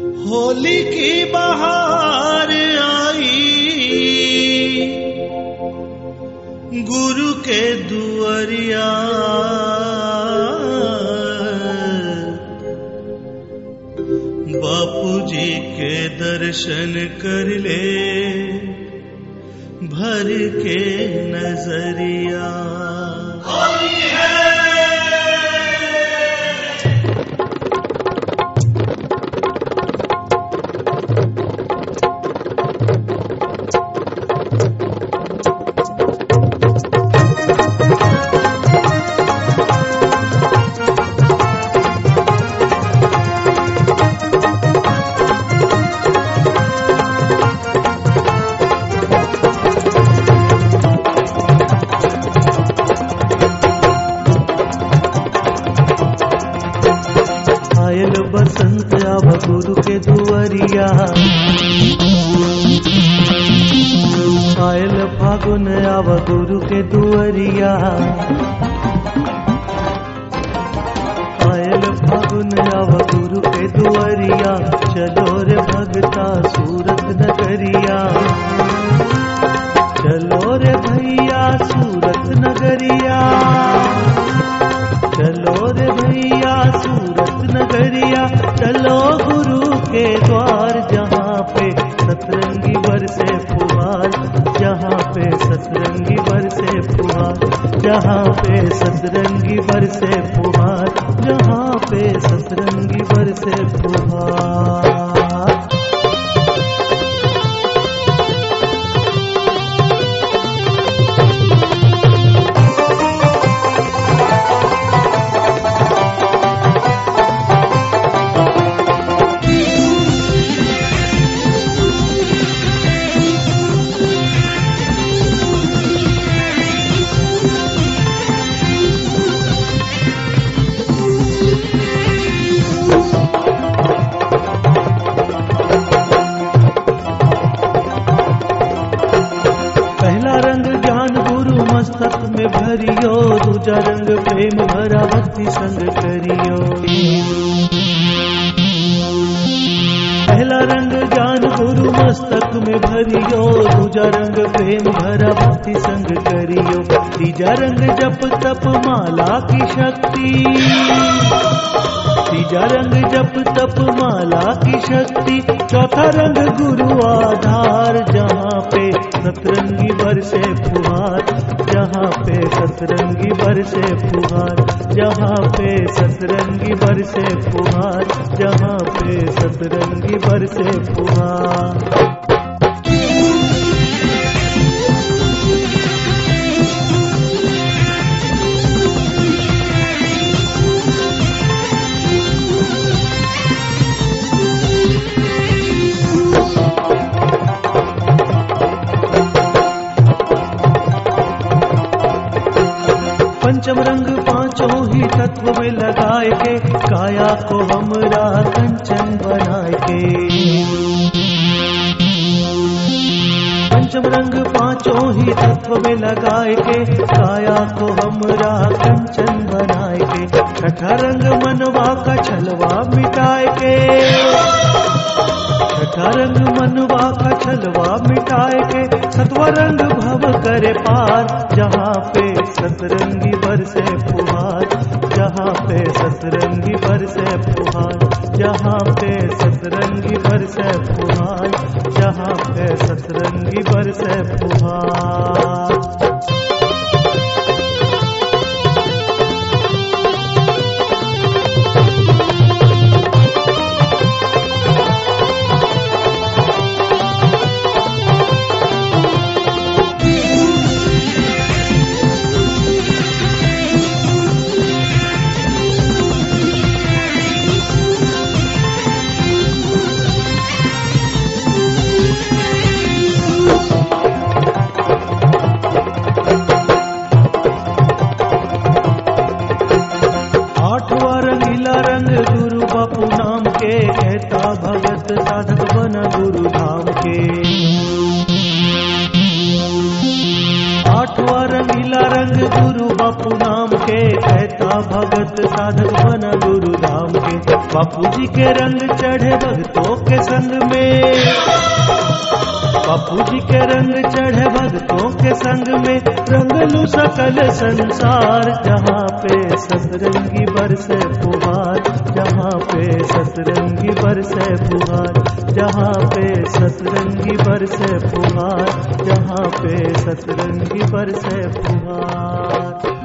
होली की बहार आई। गुरु के दुआरिया। बापू जी के दर्शन कर ले, भर के नज़रिया। आयल दुआरिया आयल फागुन आव गुरु के दुआरिया आयल फागुन आव गुरु के दुआरिया चलो रे भगता सूरत नगरिया। चलो रे भैया सूरत नगरिया। चलो रे भैया सूरत नगरिया चलो गुरु के द्वार, जहाँ पे सतरंगी बरसे फुहार जहाँ पे सतरंगी बरसे फुहार जहाँ पे सतरंगी बरसे फुहार में भरियो दूजा रंग प्रेम भरा भक्ति संग करियो पहला रंग जान गुरु मस्तक में भरियो, दूजा रंग प्रेम भरा भक्ति संग करियो। तीजा रंग जप तप माला की शक्ति। तीजा रंग जप तप माला की शक्ति। चौथा रंग गुरु आधार, जहाँ पे सतरंगी बरसे फुहार। जहाँ पे सतरंगी बरसे फुहार। जहाँ पे सतरंगी बरसे फुहार जहाँ पे सतरंगी बरसे फुहार। पंचम रंग पाँचों ही तत्व में लगाए के काया को हमरा कंचन बनाए के पंचम रंग पाँचों ही तत्व में लगाए के काया को हमरा कंचन बनाए के छठा रंग मनवा का छलवा मिटाए के छठा रंग मनवा का छलवा मिटाए के सतवा रंग भव करे पार, जहाँ पे सतरंगी बरसे फुहार, जहाँ पे सतरंगी बरसे फुहार, जहाँ पे सतरंगी बरसे फुहार, जहाँ पे सतरंगी बरसे फुहार। धाम के। आठवां रंगीला रंग गुरु बापू नाम के, कहता भगत साधक बना गुरु धाम के। बापू जी के रंग चढ़े भक्तों के संग में। बापू जी के रंग चढ़े भक्तों के संग में। रंग लू सकल संसार, जहाँ पे सतरंगी बरसे फुहार जहाँ पे सतरंगी पर से फुहार, जहाँ पे सतरंगी पर से फुहार, जहाँ पे सतरंगी पर से फुहार।